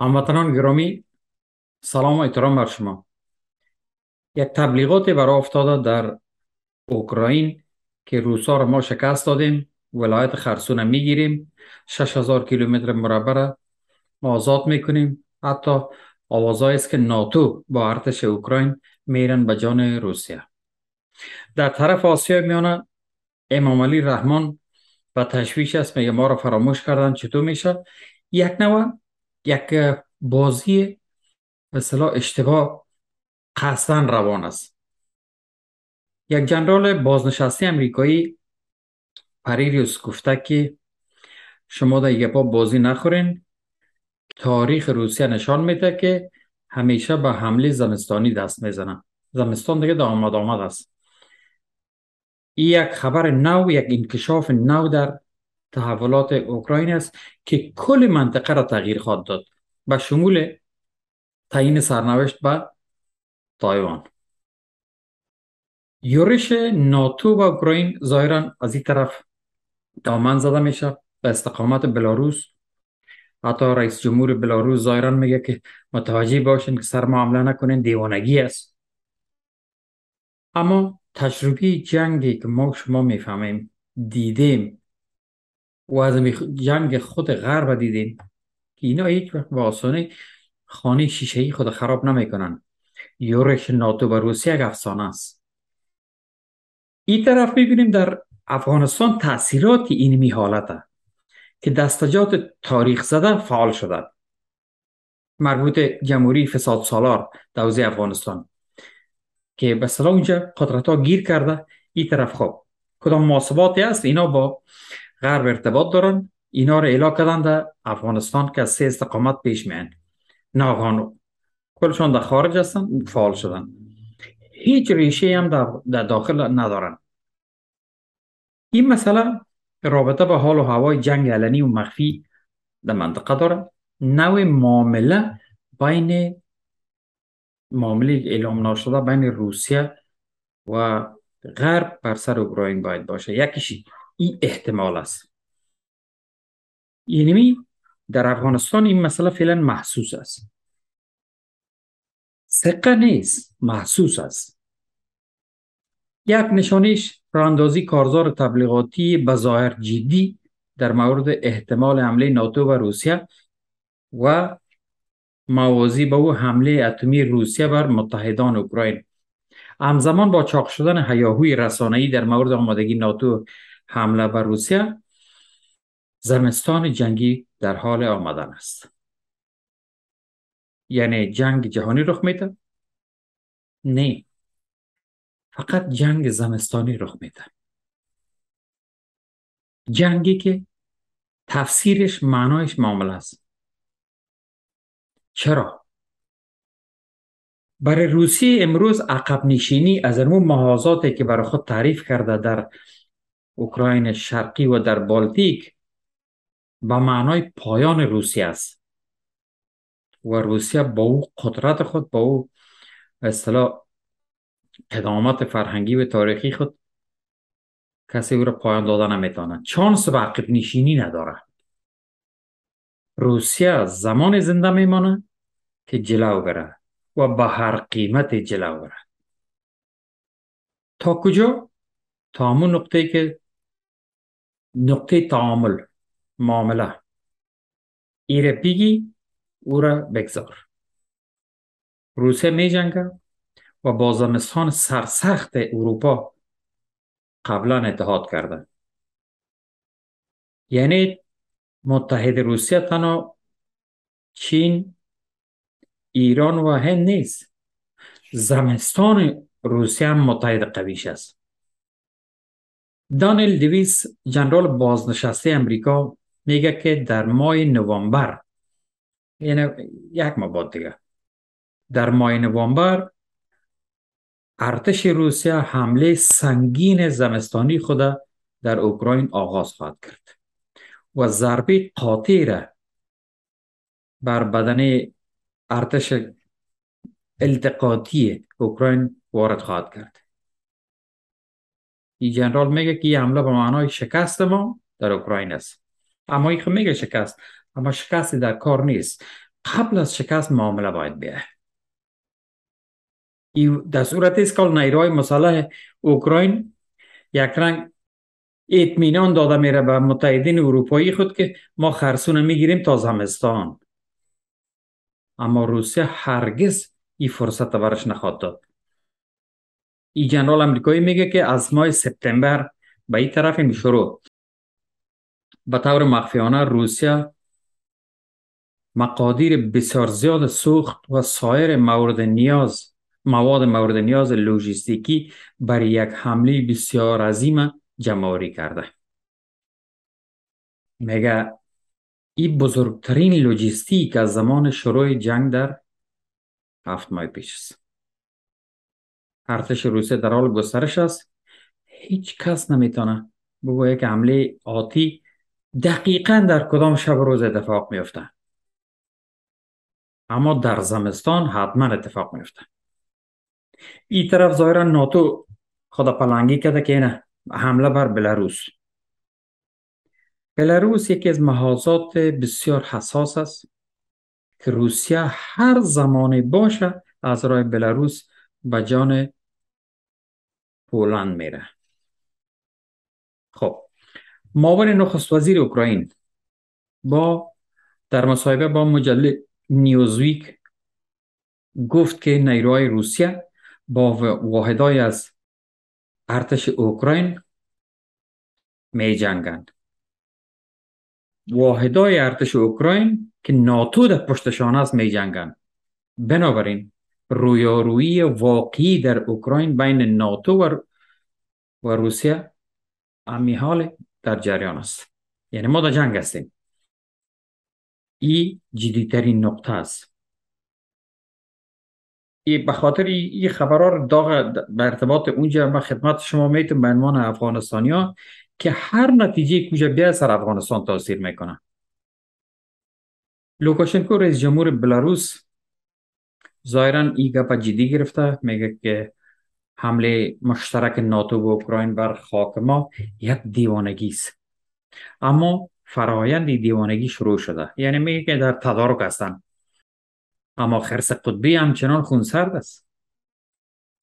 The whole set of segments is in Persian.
هموطنان گرامی سلام و احترام بر شما. یک تبلیغات برای افتاده در اوکراین که روسا را ما شکست دادیم ولایت خرسون می‌گیریم. 6000 کیلومتر مربع آزاد می‌کنیم. حتی آوازهایی است که ناتو با ارتش اوکراین میرن به جان روسیه در طرف آسیا میانه امام علی رحمان و تشویش است میگه ما را فراموش کردن چطور میشه یک نوع یک بازی مثلا اشتباه قصدا روان است یک جنرال بازنشسته امریکایی پریریوس گفته که شما در یک بازی نخورین تاریخ روسیه نشان میده که همیشه به حمله زمستانی دست می‌زنن زمستان دیگه در آمد آمد است یک خبر نو یک انکشاف نو در تحولات اوکراین است که کل منطقه را تغییر خواهد داد به شمول تعیین سرنوشت به تایوان. یورش ناتو و اوکراین ظاهرا از این طرف دامن زده میشه. به استقامت بلاروس حتی رئیس جمهور بلاروس ظاهرا میگه که متوجه باشین که سر معامله نکنین دیوانگی است. اما تجربه جنگی که ما شما می‌فهمیم دیدیم و از جنگ خود غرب دیدیم که اینا هیچ وقت با آسانی خانه شیشه ای خود خراب نمی‌کنن. یورش ناتو و روسیه یک افسانه است. این طرف ببینیم در افغانستان تاثیرات اینمی حالته که دستجات تاریخ زده فعال شده مربوط جمهوری فساد سالار دوزی افغانستان. که به صلاح اونجا قدرت ها گیر کرده این طرف خوب کدام محاسباتی است اینا با غرب ارتباط دارن. اینا رو اعلا کردن در افغانستان که از سه استقامت پیش میان. ناگهان کلشان در خارج هستن فعال شدن. هیچ ریشه هم در, داخل ندارن. این مسئله رابطه به حال و هوای جنگ علنی و مخفی در منطقه داره نوع معامله بین معامله اعلام ناشده بین روسیه و غرب بر سر اوکراین باید باشه. یکیشی این احتمال است. یعنی در افغانستان این مسئله فعلا محسوس است. سقه نیست محسوس است. یک نشانیش راندازی کارزار تبلیغاتی بظاهر جدی در مورد احتمال حمله ناتو و روسیه و موازی به او حمله اتمی روسیه بر متحدان اوکراین. همزمان با چاق شدن هیاهوی رسانه‌ای در مورد آمادگی ناتو حمله بر روسیه زمستان جنگی در حال آمدن است. یعنی جنگ جهانی رخ میده نه. فقط جنگ زمستانی رخ میده. جنگی که تفسیرش معنایش معامله است. چرا؟ برای روسیه امروز عقب نشینی از اون محاضاتی که برای خود تعریف کرده در اوکراین شرقی و در بالتیک به معنای پایان روسیه است. و روسیه با او قدرت خود با او اصطلاح قدامت فرهنگی و تاریخی خود کسی او را پایان داده نمی‌تونه چانس عقب نشینی نداره روسیه زمان زنده میمانه که جلو بره و به هر قیمت جلو بره تا کجا؟ تا همون نقطه که نقطه تعامل معامله. ایره بگی او را بگذار. روسیه می جنگه و با زمستان سرسخت اروپا قبلا اتحاد کرده یعنی متحد روسیه تنها چین ایران و هند نیست. زمستان روسیه هم متحد قویش است. دانیل دیویس جنرال بازنشسته امریکا میگه که در ماه نوامبر یعنی یک ماه بعد دیگه در ماه نوامبر ارتش روسیه حمله سنگین زمستانی خود در اوکراین آغاز خواهد کرد و ضربه قاطع را بر بدن ارتش التقاطی اوکراین وارد خواهد کرد. این جنرال میگه که این حمله به معنای شکست ما در اوکراین است. اما این میگه شکست اما شکستی در کار نیست. قبل از شکست معامله باید بیه در صورت که نیروهای مسلح اوکراین یک رنگ اطمینان داده میره به متحدین اروپایی خود که ما خرسون می‌گیریم تا زمستان اما روسیه هرگز این فرصت برش نخواد داد این جنرال امریکایی میگه که از ماه سپتامبر به این طرف این شروع به طور مخفیانه روسیه مقادیر بسیار زیاد سوخت و سایر مورد نیاز مواد مورد نیاز لوجستیکی برای یک حمله بسیار عظیم جمعوری کرده. میگه این بزرگترین لوجستیک از زمان شروع جنگ در هفت ماه پیش است. ارتش روسیه در حال گسترش است. هیچ کس نمی‌تونه بگوید که حمله آتی دقیقا در کدام شب روز اتفاق میفته اما در زمستان حتما اتفاق میفته این طرف ظاهرا ناتو خدا پلنگی کرده که نه حمله بر بلاروس. بلاروس یکی از محاضات بسیار حساس است که روسیه هر زمانی باشه از راه بلاروس به جان پولند میره. خب معاون نخست وزیر اوکراین با در مصاحبه با مجله نیوزویک گفت که نیروهای روسیه با واحدای از ارتش اوکراین می جنگند. واحدای ارتش اوکراین که ناتو در پشتشان است می جنگند. بنابراین رویارویی واقعی در اوکراین بین ناتو و, و روسیه امی حال در جریان است. یعنی ما در جنگ هستیم. این جدیترین نقطه است. به خاطر این خبرها رو داغ به ارتباط اونجا ما خدمت شما می‌تونم به عنوان افغانستانیا که هر نتیجه کجا بیا سر افغانستان تاثیر می‌کنه. لوکاشنکو رئیس جمهور بلاروس ظاهرا این گپ جدی گرفته میگه که حمله مشترک ناتو و اوکراین بر خاک ما یک دیوانگی است. اما فرایند دیوانگی شروع شده. یعنی میگه که در تدارک هستن. اما خرس قطبی همچنان خونسرد است.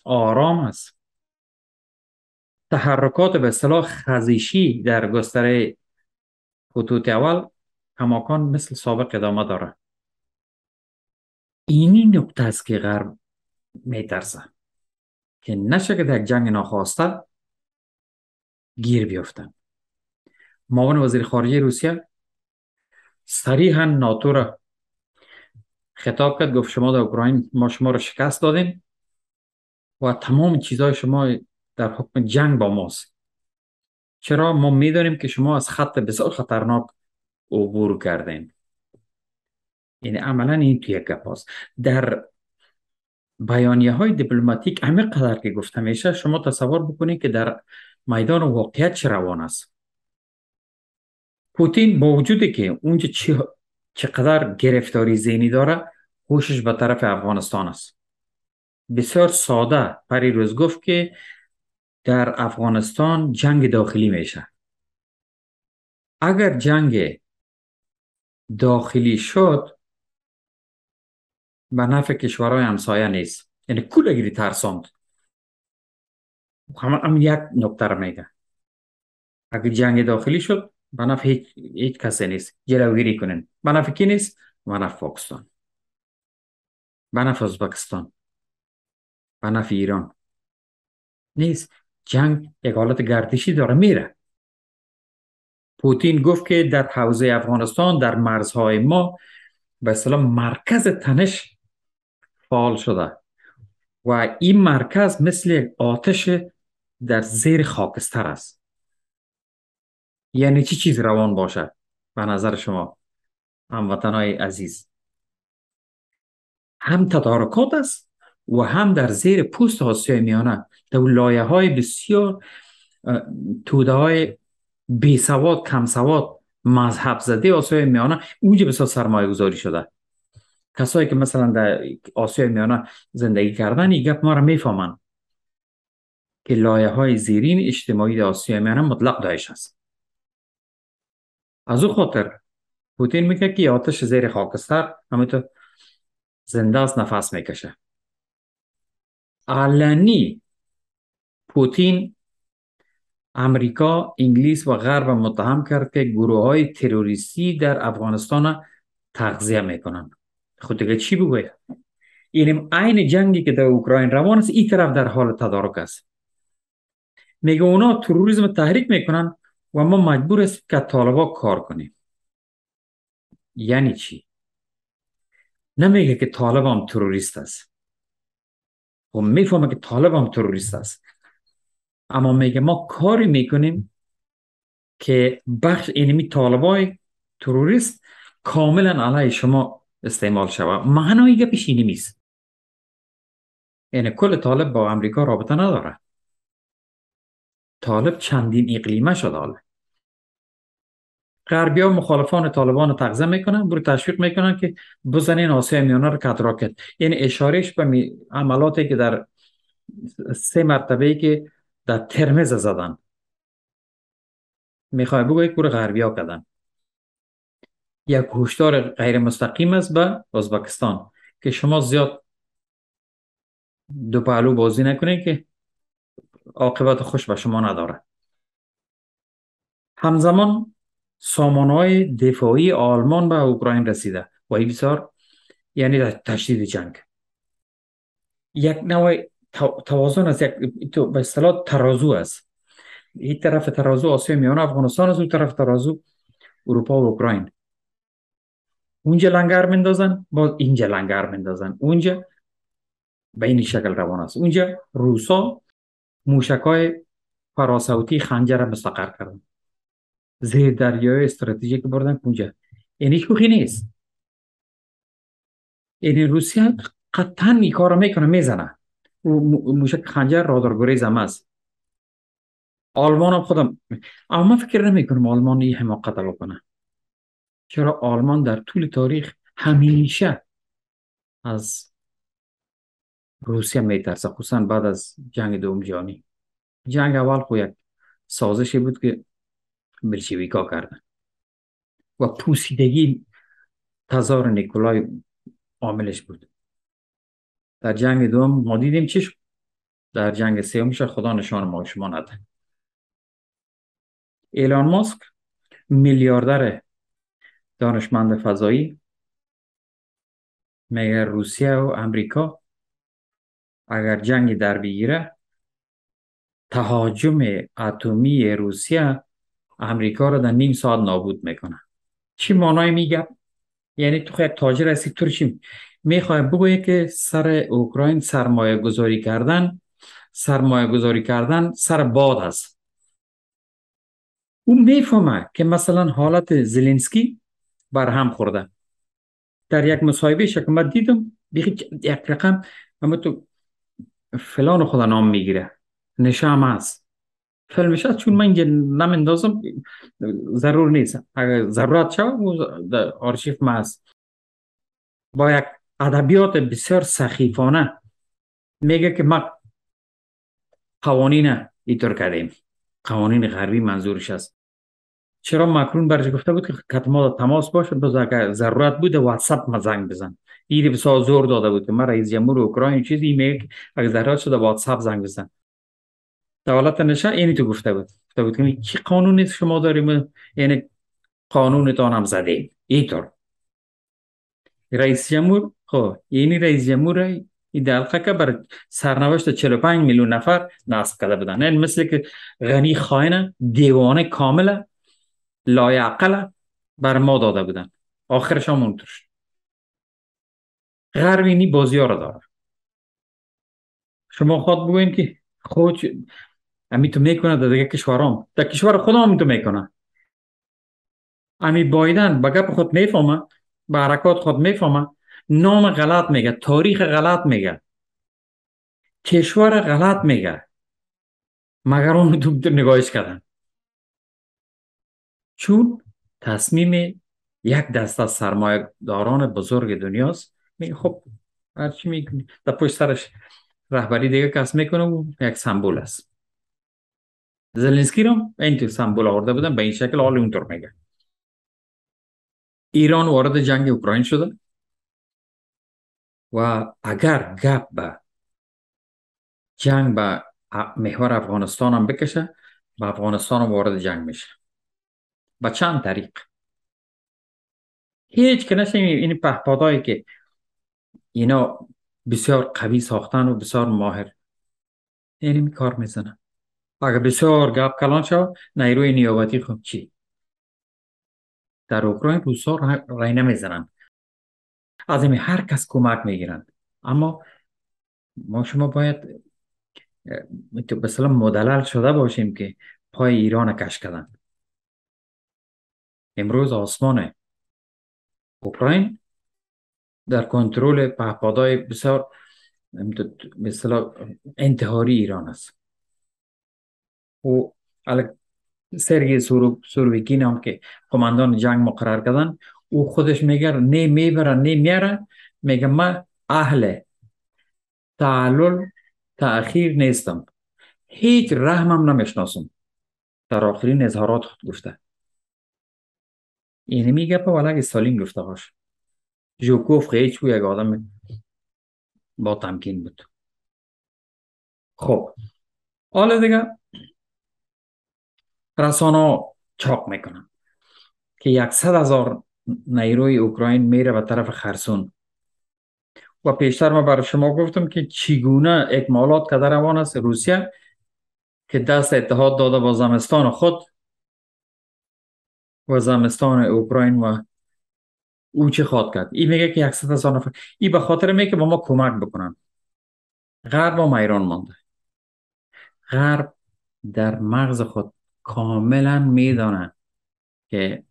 آرام است. تحرکات به اصطلاح خزیشی در گستره خطوط اول کماکان مثل سابق ادامه داره اینی نکته است که غرب میترسه که نشه که در جنگ ناخواسته گیر بیفتن معاون وزیر خارجه روسیه صریحا ناتو را خطاب کرد گفت شما در اوکراین ما شما را شکست دادیم و تمام چیزهای شما در حکم جنگ با ماست. چرا؟ ما می‌دانیم که شما از خط بسیار خطرناک عبور کردین. یعنی عملا این توی گپ هست در بیانیه های دیپلماتیک همه قدر که گفته میشه شما تصور بکنید که در میدان واقعیت چه روان است. پوتین با وجودی که اونجا چقدر گرفتاری ذهنی داره خوشش به طرف افغانستان است. بسیار ساده پری روز گفت که در افغانستان جنگ داخلی میشه. اگر جنگ داخلی شد به نفع کشورهای همسایه نیست. یعنی کولگیری ترساند. هم یک نکته میگه اگر جنگ داخلی شد نفع هیچ, هیچ کسی نیست. جلوگیری نفع کی نیست؟ به نفع پاکستان. نفع ازبکستان. نفع ایران. نیست. جنگ یک حالت گردشی داره میره. پوتین گفت که در حوزه افغانستان در مرزهای ما به اصطلاح مرکز تنش فعال شده. و این مرکز مثل آتش در زیر خاکستر است. یعنی چی چیز روان باشه به نظر شما؟ هموطنهای عزیز. هم تدارکات است و هم در زیر پوست آسیای میانه. در لایه های بسیار توده های بی سواد کم سواد مذهب زده آسیای میانه اونجا بسیار سرمایه گذاری شده. کسایی که مثلا در آسیای میانه زندگی کردن این گپ ما را می‌فهمن که لایه های زیرین اجتماعی در آسیای میانه مطلق دایش است. از او خاطر. پوتین میگه که آتش زیر خاکستر همینطور زنده است نفس می‌کشه. علنی پوتین امریکا انگلیس و غرب متهم کرد که گروه های تروریستی در افغانستان تغذیه می‌کنن. خود دیگه چی بگوید یعنی عین جنگی که در اوکراین روان است این طرف در حال تدارک است. میگه اونا تروریسم تحریک می‌کنن. و ما مجبور است که طالبا کار کنیم. یعنی چی؟ نمیگه که طالب هم تروریست است. و می‌فهمه که طالب هم تروریست است. اما میگه ما کاری می‌کنیم که بخش اینمی طالبای تروریست کاملا علیه شما استعمال شود. معنای گپش اینی نیست. یعنی کل طالب با امریکا رابطه نداره. طالب چندین اقلیمه حاله غربی ها مخالفان طالبان رو تغذیه می‌کنن برو تشویق می‌کنن که بزنین آسیا میانه رو کت راکت یعنی اشارش به عملاتی که در سه مرتبه که در ترمز زدن. می‌خوای بگوید برو غربی ها کردن. یک هشدار غیر مستقیم است به ازبکستان که شما زیاد دو پهلو بازی نکنید که عاقبت خوش به شما نداره. همزمان های دفاعی آلمان به اوکراین رسیده. و این بسیار یعنی تشدید جنگ. یک نوع توازن است یک به اصطلاح ترازو است. این طرف ترازو آسیا میانه افغانستان است اون طرف ترازو اروپا و اوکراین. اونجا لنگر مندازن باز اینجا لنگر مندازن اونجا به این شکل روان است. اونجا روسا موشک های فراسوتی خنجر مستقر کردن. زیر دریای استراتژیک بردن اونجا یعنی شوخی نیست. یعنی روسیه قطعا این کار می‌کنه می‌زنه. موشک خنجر رادار گریز هم است. آلمان هم خودم اما من فکر نمی کنم آلمان این حماقت بکنه. چرا آلمان در طول تاریخ همیشه از روسیه میترسه خصوصا بعد از جنگ دوم جهانی. جنگ اول خو سازشی بود که بلشویکا کردن. و پوسیدگی تزار نیکولای عاملش بود. در جنگ دوم ما دیدیم چی در جنگ سومش خدا نشان ما شما نده. ایلان ماسک میلیاردر دانشمند فضایی مگر روسیه و امریکا اگر جنگ در بگیره تهاجم اتمی روسیه امریکا رو در نیم ساعت نابود می‌کنه چی مانای میگه یعنی تو یک تاجر هستی تو چی می‌خوای بگویی که سر اوکراین سرمایه گذاری کردن سرمایه گذاری کردن سر باد است او می‌فهمه که مثلا حالت زلنسکی بر هم خورده. در یک مصاحبه شکل من دیدم یک رقم اما تو فلان خدا نام می‌گیره. نشام هست. فیلمش هست چون من اینجا نمندازم ضرور نیست. اگر ضرورت شد در آرشیف ما هست. با یک ادبیات بسیار سخیفانه میگه که ما قوانین ایطور کردیم. قوانین غربی منظورش است چرا مکرون برش گفته بود که کتما تماس باشه باز اگر ضرورت بوده واتساپ ما زنگ بزن. ایری بسیار زور داده بود که من رئیس جمهور اوکراین چیزی میگه اگر ضرورت شده واتساپ زنگ بزن. دولت نشه اینی تو گفته بود. گفته بود که چی قانونی شما داریم یعنی قانونتان هم زده اینطور. رئیس جمهور خب یعنی رئیس جمهور این دلقه که بر سرنوشت 45 میلیون نفر نصب کرده بودن. این مثل که غنی خائن دیوانه کامل لایعقل بر ما داده بودن. آخرش هم اونطور شد. غرب اینی بازی ها رو داره. شما خود بگوین که خود امی تو می‌کنه در دیگه کشورام در کشور خودم هم تو می‌کنه امی بایدن به گپ خود می‌فهمه به حرکات خود می‌فهمه. نام غلط میگه تاریخ غلط میگه. کشور غلط میگه. مگر اون تو نگاهش کردن؟ چون تصمیم یک دست از سرمایه داران بزرگ دنیاست. میگه خب هرچی می‌کنی در پشت سرش رهبری دیگه کس می‌کنه و یک سمبول است. زلنسکی رو این تو سمبول آورده بودن به این شکل حال اونطور میگه. ایران وارد جنگ اوکراین شده. و اگر گپ به جنگ به محور افغانستان هم بکشه به افغانستان هم وارد جنگ میشه. به چند طریق. هیچ که نشه این پهپادایی که اینا بسیار قوی ساختن و بسیار ماهر. یعنی کار می‌زنن. اگر بسیار گپ کلان شد نیروی نیابتی خب چی؟ در اوکراین روسا رای نمی‌زنن از این هر کس کمک می‌گیرن اما ما شما باید مثلا مدلل شده باشیم که پای ایران کش کردن. امروز آسمان اوکراین در کنترل پهپادهای بسیار مثلا انتحاری ایران است. و سرگی سورویکین هم که کماندان جنگ مقرر کردن او خودش میگه نه می‌بره نه میاره میگه ما اهل تعلل تأخیر نیستم هیچ رحمم نمی‌شناسم در آخرین اظهارات خود گفته اینه میگه پا ولگ سالین گفته باش جوکوف خیلی یک آدم با تمکین بود خب حالا دیگه رسانه چاق می‌کنن که یکصد هزار نیروی اوکراین میره به طرف خرسون. و پیشتر ما برای شما گفتم که چگونه اکمالات که در روان است روسیه که دست اتحاد داده با زمستان خود و زمستان اوکراین و او چه خواد کرد؟ این میگه که یکصد هزار نفر. این به خاطر میگه که با ما کمک بکنن. غرب با ایران مانده. غرب در مغز خود کاملا میدانه که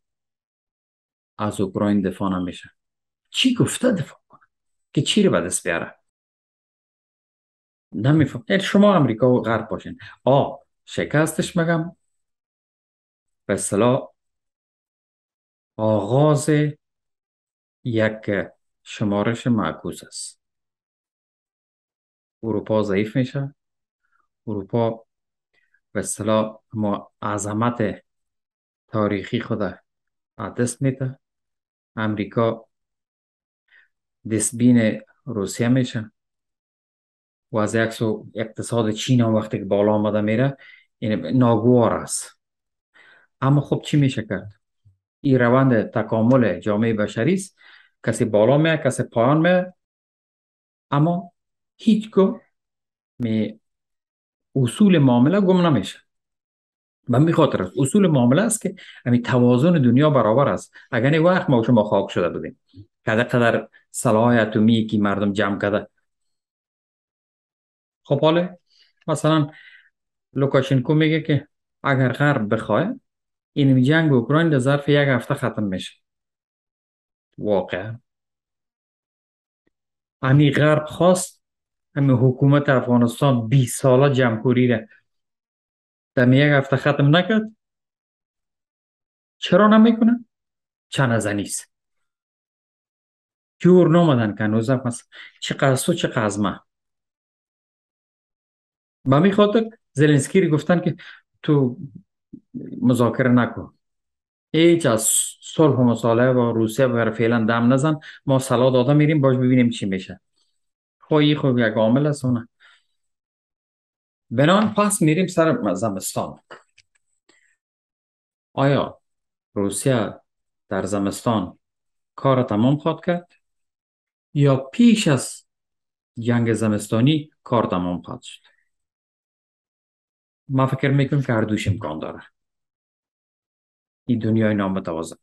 از اوکراین دفاع نمیشه. چی گفته دفاع کنه؟ که چی رو به دست بیاره؟ نمیفهم. یعنی شما امریکا و غرب باشین. آ شکستش مگم به اصطلاح آغاز یک شمارش معکوس است. اروپا ضعیف میشه. اروپا به اصطلاح ما عظمت تاریخی خود دست میده. امریکا دستبین روسیه میشه. و از یک اقتصاد چین هم وقتی که بالا آمده میره این ناگوار است. اما خب چی میشه کرد؟ این روند تکامل جامعه بشری است. کسی بالا میه کسی پایان میه اما هیچگاه می اصول معامله گم نمیشه و می خاطر است اصول معامله است که همین توازن دنیا برابر است. اگر این وقت ما شما خاک شده بودیم کده قدر سلاح اتمی که مردم جمع کرده. خب حالا مثلا لوکاشنکو میگه که اگر غرب بخواه این جنگ اوکراین در ظرف یک هفته ختم میشه. واقعا. امی غرب خواست امی حکومت افغانستان 20 ساله جمهوری را در یک هفته ختم نکرد. چرا نمی‌کنه؟ چند از نیست. جور نامدن که هنوز چه قصد و چه قزمه. به می خاطر زلنسکی گفتن که تو مذاکره نکن. هیچ از صلح و مصالحه با روسیه بر فعلا دم نزن. ما سلا داده میریم باش ببینیم چی میشه. خواهی خب یک عامل است اونه. بنان پس میریم سر زمستان. آیا روسیه در زمستان کار تمام خواد کرد؟ یا پیش از جنگ زمستانی کار تمام خواهد شد؟ ما فکر می‌کنم که هر دوش امکان داره. این دنیای نامتوازن.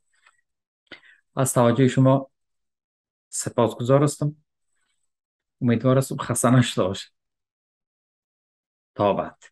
از توجه شما سپاسگزار هستم. امیدوار هستم خسته نشده باشه. تا بعد